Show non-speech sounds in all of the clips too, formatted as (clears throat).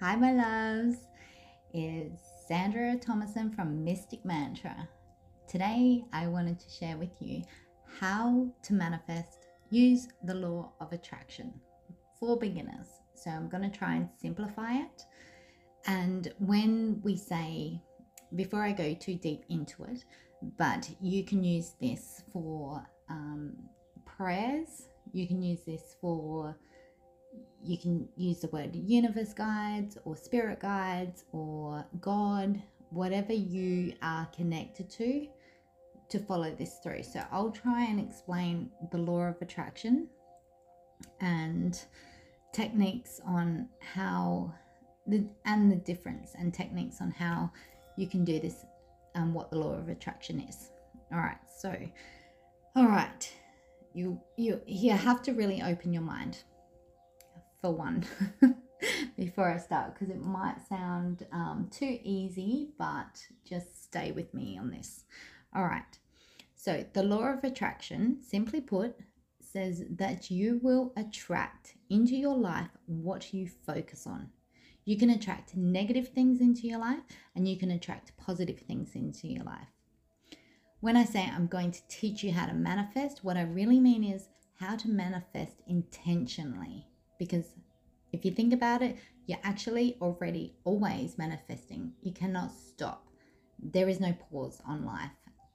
Hi, my loves. It's Sandra Thomason from Mystic Mantra. Today, I wanted to share with you how to manifest, use the law of attraction for beginners. So, I'm going to try and simplify it. And when we say, before I go too deep into it, but you can use this for um, prayers, you can use this for you can use the word universe guides or spirit guides or God, whatever you are connected to, to follow this through. So I'll try and explain the law of attraction and techniques on how the and the difference and techniques on how you can do this and what the law of attraction is. All right, so all right, you you you have to really open your mind for one (laughs) before I start because it might sound um, too easy, but just stay with me on this. All right. So, the law of attraction, simply put, says that you will attract into your life what you focus on. You can attract negative things into your life and you can attract positive things into your life. When I say I'm going to teach you how to manifest, what I really mean is how to manifest intentionally because if you think about it, you're actually already always manifesting. You cannot stop. There is no pause on life,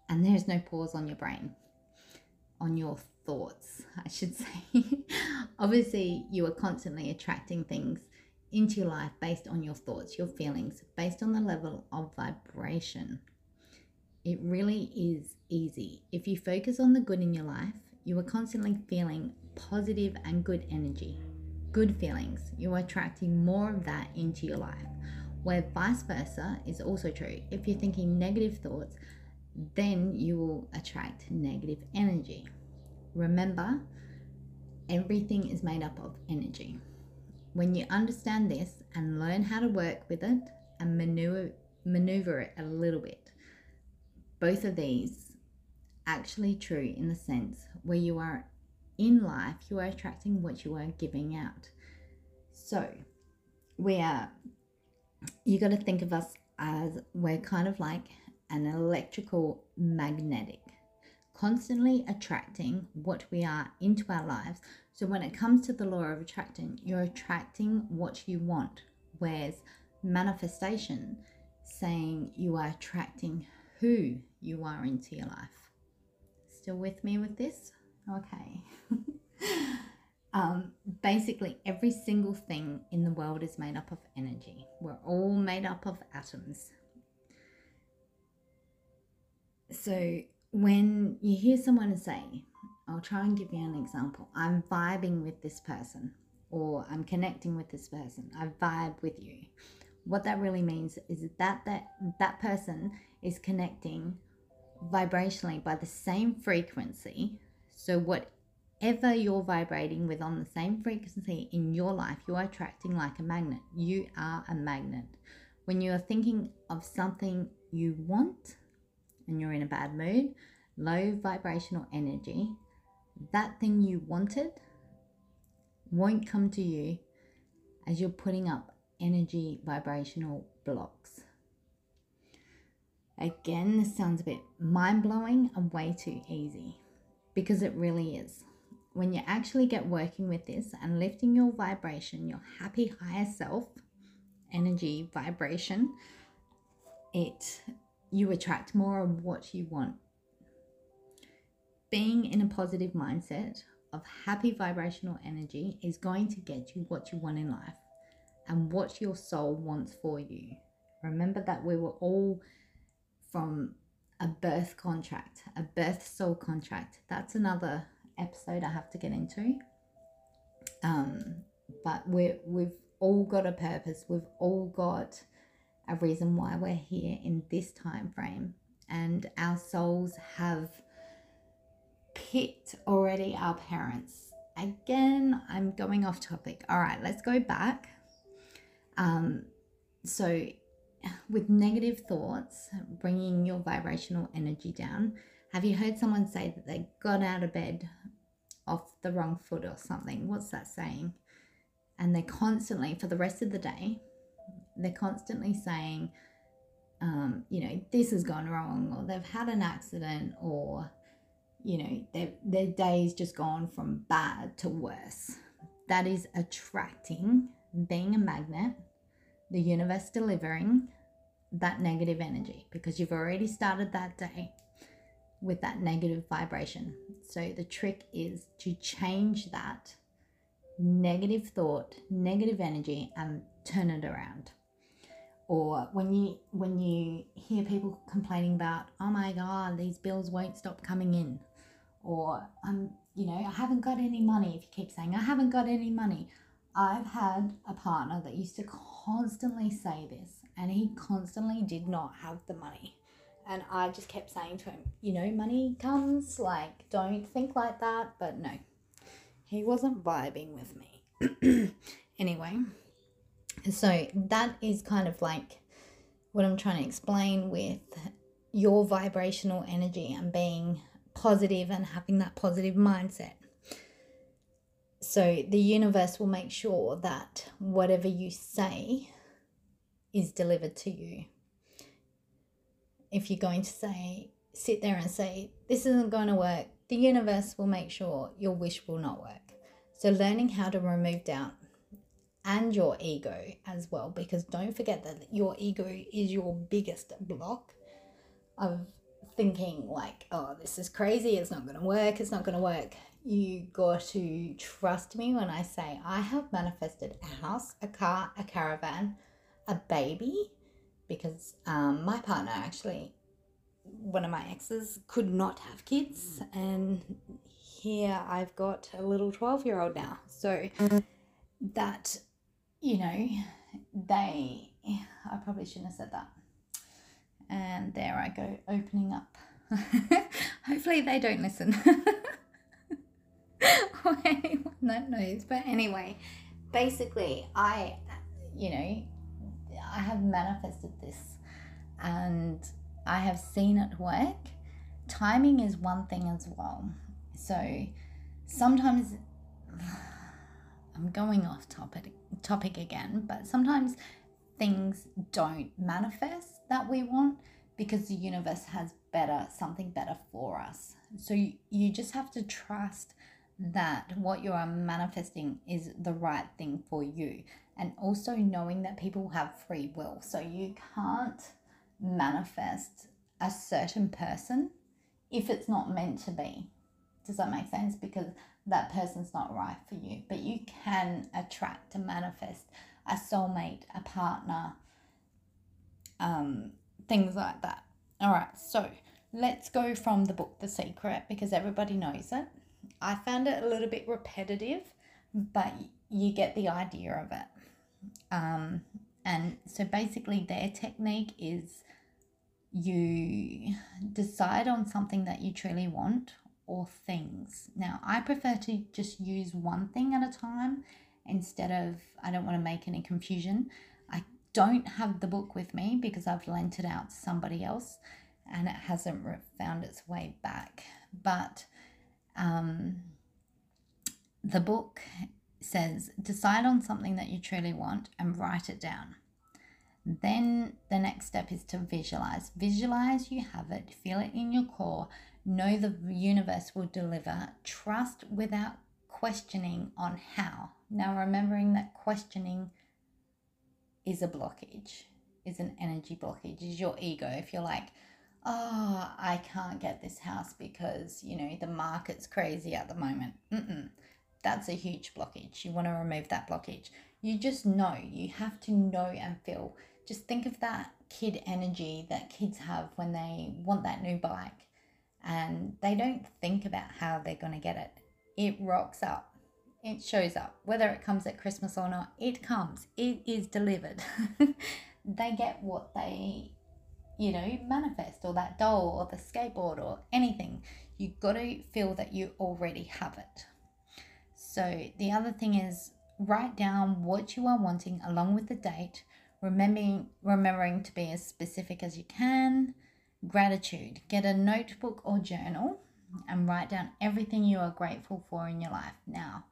and there is no pause on your brain, on your thoughts, (laughs) I should say. Obviously, you are constantly attracting things into your life based on your thoughts, your feelings, based on the level of vibration. It really is easy. If you focus on the good in your life, you are constantly feeling positive and good energy good feelings, you are attracting more of that into your life. Where vice versa is also true. If you're thinking negative thoughts, then you will attract negative energy. Remember, everything is made up of energy. When you understand this and learn how to work with it and maneuver, maneuver it a little bit, both of these actually true in the sense where you are in life, you are attracting what you are giving out. So, we are, you got to think of us as we're kind of like an electrical magnetic, constantly attracting what we are into our lives. So, when it comes to the law of attraction, you're attracting what you want, whereas manifestation saying you are attracting who you are into your life. Still with me with this? Okay. (laughs) um, basically, every single thing in the world is made up of energy. We're all made up of atoms. So, when you hear someone say, I'll try and give you an example. I'm vibing with this person, or I'm connecting with this person. I vibe with you. What that really means is that that, that person is connecting vibrationally by the same frequency so, whatever you're vibrating with on the same frequency in your life, you are attracting like a magnet. You are a magnet. When you are thinking of something you want and you're in a bad mood, low vibrational energy, that thing you wanted won't come to you as you're putting up energy vibrational blocks. Again, this sounds a bit mind blowing and way too easy because it really is. When you actually get working with this and lifting your vibration, your happy higher self energy vibration, it you attract more of what you want. Being in a positive mindset of happy vibrational energy is going to get you what you want in life and what your soul wants for you. Remember that we were all from a birth contract, a birth soul contract. That's another episode I have to get into. Um, but we we've all got a purpose. We've all got a reason why we're here in this time frame, and our souls have picked already our parents. Again, I'm going off topic. All right, let's go back. Um, so with negative thoughts, bringing your vibrational energy down. Have you heard someone say that they got out of bed off the wrong foot or something? What's that saying? And they're constantly, for the rest of the day, they're constantly saying, um, you know, this has gone wrong, or they've had an accident, or, you know, their day's just gone from bad to worse. That is attracting, being a magnet, the universe delivering that negative energy because you've already started that day with that negative vibration. So the trick is to change that negative thought, negative energy and turn it around. Or when you when you hear people complaining about, "Oh my god, these bills won't stop coming in." Or I'm, you know, I haven't got any money. If you keep saying, "I haven't got any money." I've had a partner that used to constantly say this, and he constantly did not have the money. And I just kept saying to him, you know, money comes, like, don't think like that. But no, he wasn't vibing with me. (clears throat) anyway, so that is kind of like what I'm trying to explain with your vibrational energy and being positive and having that positive mindset. So the universe will make sure that whatever you say is delivered to you. If you're going to say, sit there and say, this isn't going to work, the universe will make sure your wish will not work. So, learning how to remove doubt and your ego as well, because don't forget that your ego is your biggest block of thinking, like, oh, this is crazy, it's not going to work, it's not going to work you got to trust me when I say I have manifested a house, a car, a caravan, a baby, because um, my partner actually, one of my exes, could not have kids, and here I've got a little 12 year old now. So that, you know, they, I probably shouldn't have said that. And there I go, opening up. (laughs) Hopefully they don't listen. (laughs) (laughs) or anyone that knows. But anyway, basically, I, you know, I have manifested this and I have seen it work. Timing is one thing as well. So sometimes (sighs) I'm going off topic topic again, but sometimes things don't manifest that we want because the universe has better something better for us. So you, you just have to trust that what you are manifesting is the right thing for you. And also knowing that people have free will. So you can't manifest a certain person if it's not meant to be. Does that make sense? Because that person's not right for you. But you can attract and manifest a soulmate, a partner, um, things like that. All right, so let's go from the book The Secret because everybody knows it. I found it a little bit repetitive, but you get the idea of it. Um, and so basically, their technique is you decide on something that you truly want or things. Now, I prefer to just use one thing at a time instead of, I don't want to make any confusion. I don't have the book with me because I've lent it out to somebody else and it hasn't found its way back. But um, the book says decide on something that you truly want and write it down. Then the next step is to visualize. Visualize you have it, feel it in your core, know the universe will deliver, trust without questioning on how. Now, remembering that questioning is a blockage, is an energy blockage, is your ego. If you're like, oh, I can't get this house because, you know, the market's crazy at the moment. Mm-mm. That's a huge blockage. You want to remove that blockage. You just know, you have to know and feel. Just think of that kid energy that kids have when they want that new bike and they don't think about how they're going to get it. It rocks up. It shows up. Whether it comes at Christmas or not, it comes. It is delivered. (laughs) they get what they you know, manifest or that doll or the skateboard or anything. You've got to feel that you already have it. So the other thing is write down what you are wanting along with the date, remembering remembering to be as specific as you can. Gratitude. Get a notebook or journal and write down everything you are grateful for in your life. Now,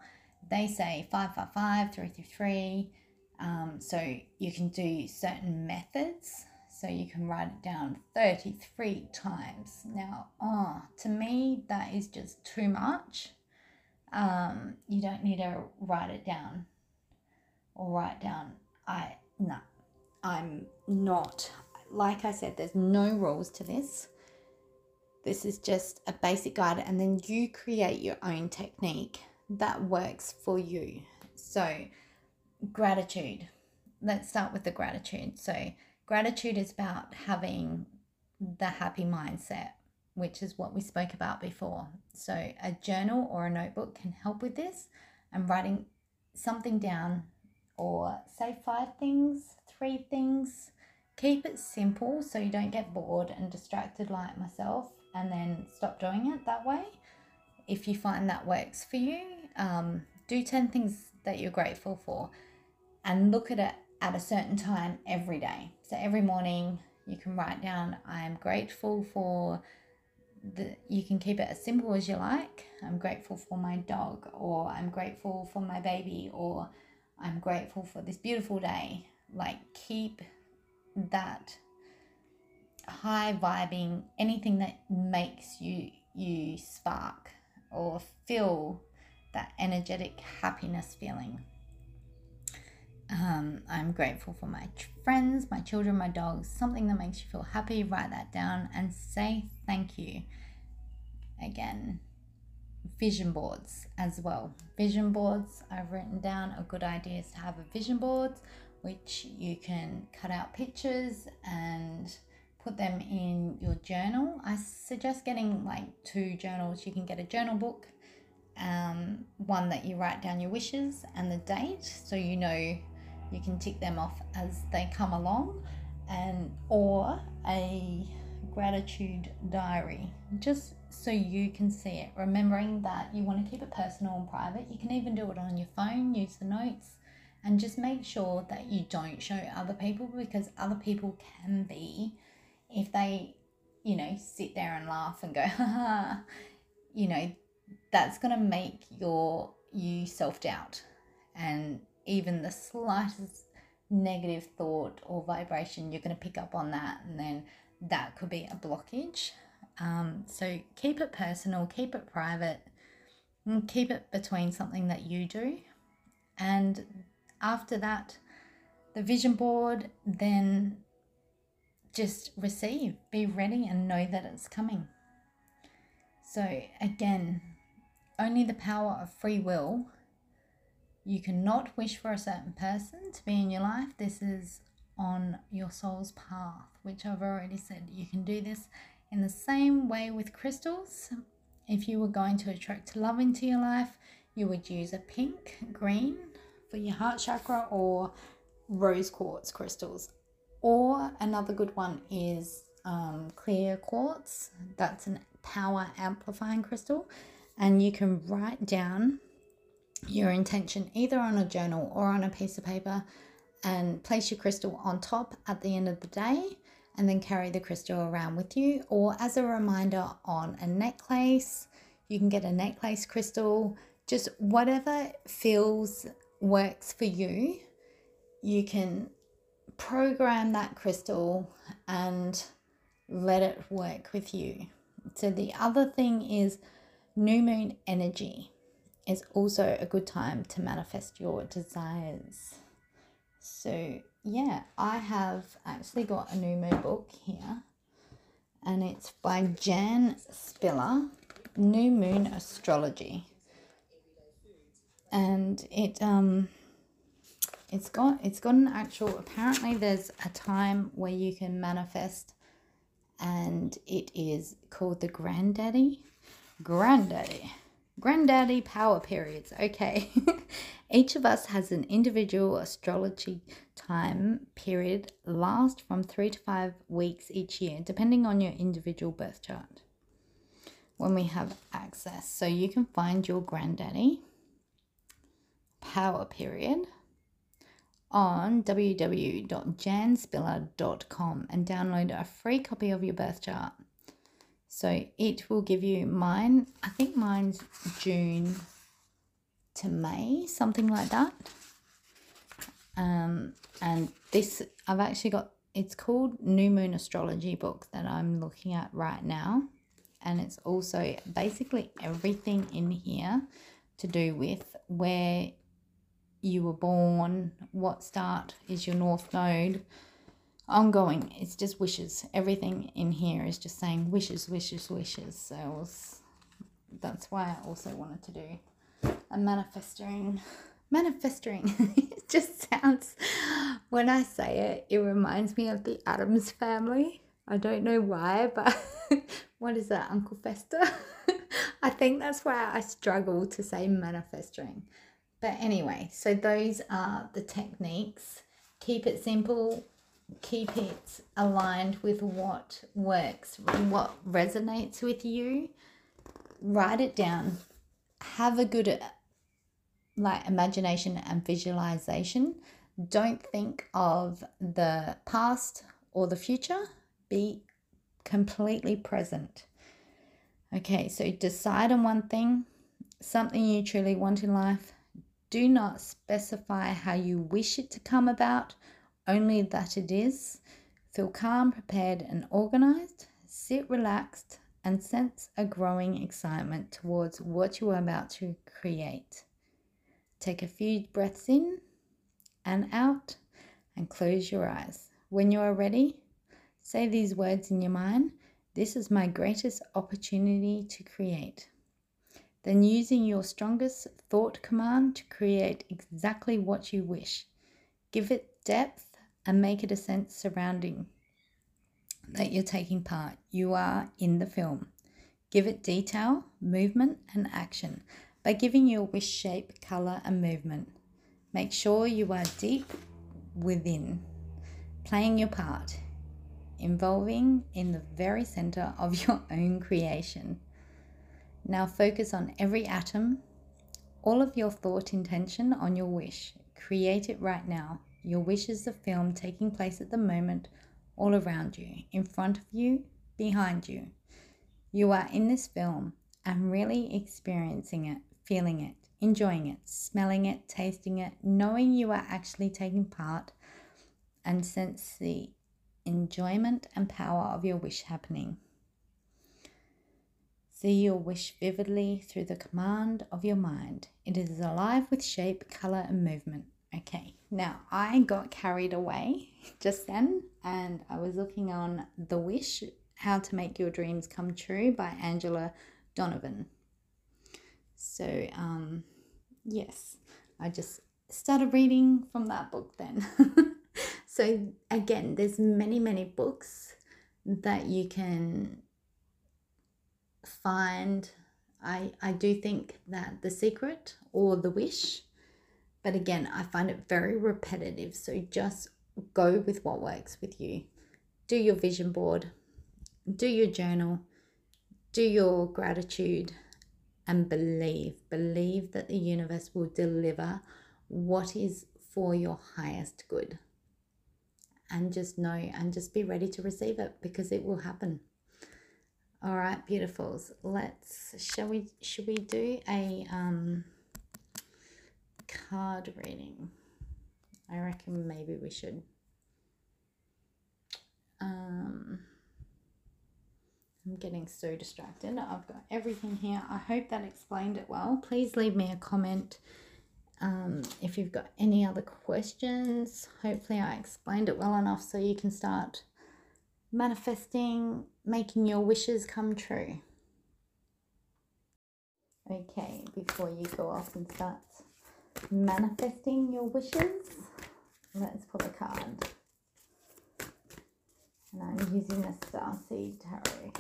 they say 555, 333, Um, so you can do certain methods. So you can write it down 33 times. Now, oh, to me, that is just too much. Um, you don't need to write it down or write down. I, no, I'm not. Like I said, there's no rules to this. This is just a basic guide, and then you create your own technique that works for you. So, gratitude. Let's start with the gratitude. So, gratitude is about having the happy mindset, which is what we spoke about before. So, a journal or a notebook can help with this and writing something down or say five things, three things. Keep it simple so you don't get bored and distracted like myself and then stop doing it that way. If you find that works for you, um, do 10 things that you're grateful for and look at it at a certain time every day. So every morning you can write down, I'm grateful for the, you can keep it as simple as you like. I'm grateful for my dog, or I'm grateful for my baby, or I'm grateful for this beautiful day. Like, keep that high vibing, anything that makes you you spark or feel that energetic happiness feeling. Um, I'm grateful for my friends, my children, my dogs, something that makes you feel happy. Write that down and say thank you. Again, vision boards as well. Vision boards, I've written down a good idea is to have a vision board which you can cut out pictures and put them in your journal. I suggest getting like two journals. You can get a journal book, um, one that you write down your wishes and the date so you know you can tick them off as they come along and or a gratitude diary just so you can see it. Remembering that you want to keep it personal and private you can even do it on your phone use the notes and just make sure that you don't show other people because other people can be if they you know sit there and laugh and go (laughs) haha you know that's going to make your you self-doubt and even the slightest negative thought or vibration you're going to pick up on that and then that could be a blockage um, so keep it personal keep it private and keep it between something that you do and after that, the vision board, then just receive, be ready, and know that it's coming. So, again, only the power of free will. You cannot wish for a certain person to be in your life. This is on your soul's path, which I've already said. You can do this in the same way with crystals. If you were going to attract love into your life, you would use a pink, green, for your heart chakra or rose quartz crystals. Or another good one is um, clear quartz. That's a power amplifying crystal. And you can write down your intention either on a journal or on a piece of paper and place your crystal on top at the end of the day and then carry the crystal around with you or as a reminder on a necklace you can get a necklace crystal just whatever feels works for you, you can program that crystal and let it work with you. So, the other thing is new moon energy is also a good time to manifest your desires. So, yeah, I have actually got a new moon book here, and it's by Jan Spiller, New Moon Astrology. And it um it's got it's got an actual apparently there's a time where you can manifest and it is called the granddaddy. Granddaddy granddaddy power periods okay (laughs) each of us has an individual astrology time period last from three to five weeks each year depending on your individual birth chart when we have access so you can find your granddaddy power period on www.janspiller.com and download a free copy of your birth chart. So it will give you mine, I think mine's June to May, something like that. Um, and this, I've actually got, it's called New Moon Astrology book that I'm looking at right now. And it's also basically everything in here to do with where you were born, what start is your north node, ongoing. It's just wishes. Everything in here is just saying wishes, wishes, wishes. So was, that's why I also wanted to do a manifesting manifesting. (laughs) it just sounds, when I say it, it reminds me of the Addams family. I don't know why, but (laughs) what is that, Uncle Fester? (laughs) I think that's why I struggle to say manifesting. But anyway, so those are the techniques. Keep it simple, keep it aligned with what works, what resonates with you. Write it down. Have a good like imagination and visualization. Don't think of the past or the future. Be completely present. Okay, so decide on one thing, something you truly want in life. Do not specify how you wish it to come about, only that it is. Feel calm, prepared, and organized. Sit relaxed and sense a growing excitement towards what you are about to create. Take a few breaths in and out and close your eyes. When you are ready, say these words in your mind This is my greatest opportunity to create. Then, using your strongest thought command to create exactly what you wish, give it depth and make it a sense surrounding that you're taking part. You are in the film. Give it detail, movement, and action by giving your wish shape, color, and movement. Make sure you are deep within, playing your part, involving in the very center of (laughs) your own creation. Now focus on every atom, all of your thought intention on your wish. Create it right now. Your wish is the film taking place at the moment, all around you, in front of you, behind you. You are in this film and really experiencing it feeling it, enjoying it, smelling it, tasting it, knowing you are actually taking part, and sense the enjoyment and power of your wish happening. See your wish vividly through the command of your mind. It is alive with shape, color, and movement. Okay, now I got carried away just then and I was looking on The Wish How to Make Your Dreams Come True by Angela Donovan. So, um, yes, I just started reading from that book then. (laughs) so, again, there's many, many books that you can find. I, I do think that The Secret or The Wish, but again, I find it very repetitive. So, just go with what works with you. Do your vision board, do your journal, do your gratitude and believe. Believe that the universe will deliver what is for your highest good. And just know and just be ready to receive it because it will happen. All right, beautifuls. Let's shall we should we do a um card reading? I reckon maybe we should. Um I'm getting so distracted. I've got everything here. I hope that explained it well. Please leave me a comment um, if you've got any other questions. Hopefully, I explained it well enough so you can start manifesting, making your wishes come true. Okay, before you go off and start manifesting your wishes, let's pull a card and I'm using the Starseed Tarot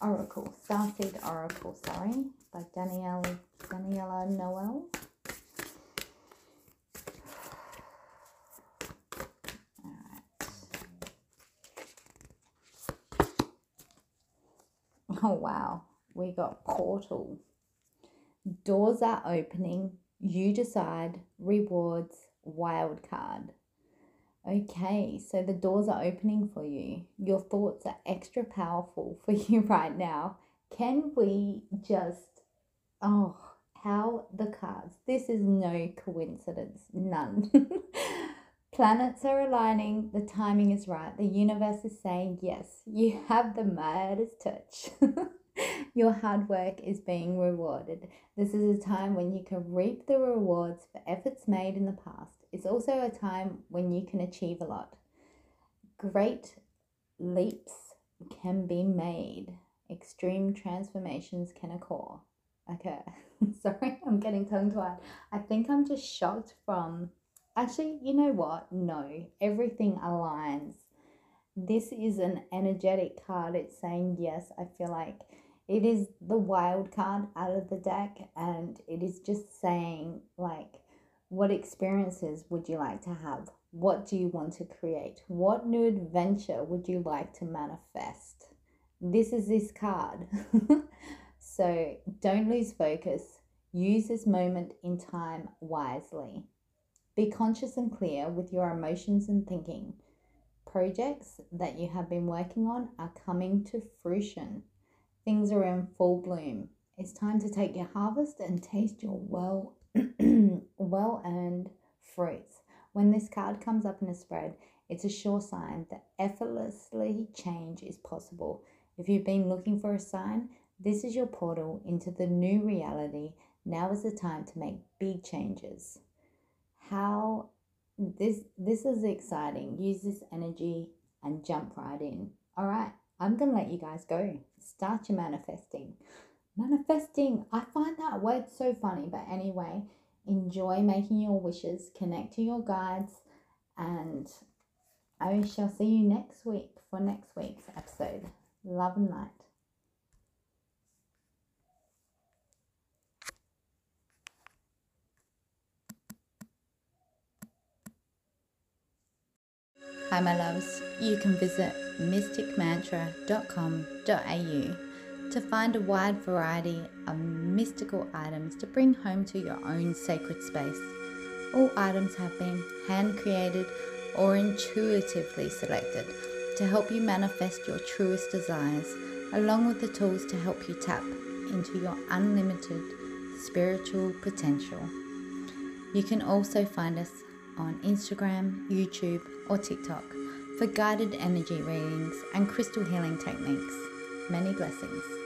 Oracle, Starseed Oracle, sorry, by Danielle, Daniela Noel. Oh wow, we got portal. Doors are opening. You decide. Rewards. Wild card. Okay, so the doors are opening for you. Your thoughts are extra powerful (laughs) for you right now. Can we just, oh, how the cards, this is no coincidence, none. (laughs) Planets are aligning, the timing is right. The universe is saying, yes, you have the Midas touch. (laughs) Your hard work is being rewarded. This is a time when you can reap the rewards for efforts made in the past. It's also a time when you can achieve a lot. Great leaps can be made, extreme transformations can occur. Okay, (laughs) sorry, I'm getting tongue tied. I think I'm just shocked from Actually, you know what? No, everything aligns. This is an energetic card. It's saying yes. I feel like it is the wild card out of the deck, and it is just saying, like, what experiences would you like to have? What do you want to create? What new adventure would you like to manifest? This is this card. (laughs) so don't lose focus. Use this moment in time wisely. Be conscious and clear with your emotions and thinking. Projects that you have been working on are coming to fruition. Things are in full bloom. It's time to take your harvest and taste your well (clears throat) well earned fruits. When this card comes up in a spread, it's a sure sign that effortlessly change is possible. If you've been looking for a sign, this is your portal into the new reality. Now is the time to make big changes how this this is exciting. Use this energy and jump right in. All right, I'm gonna let you guys go. Start your manifesting. Manifesting, I find that word so funny, but anyway, enjoy making your wishes, connect to your guides, and I shall see you next week for next week's episode. Love and light. Hi, my loves. You can visit mysticmantra.com.au to find a wide variety of mystical items to bring home to your own sacred space. All items have been hand created or intuitively selected to help you manifest your truest desires, along with the tools to help you tap into your unlimited spiritual potential. You can also find us on Instagram, YouTube, or TikTok for guided energy readings and crystal healing techniques. Many blessings.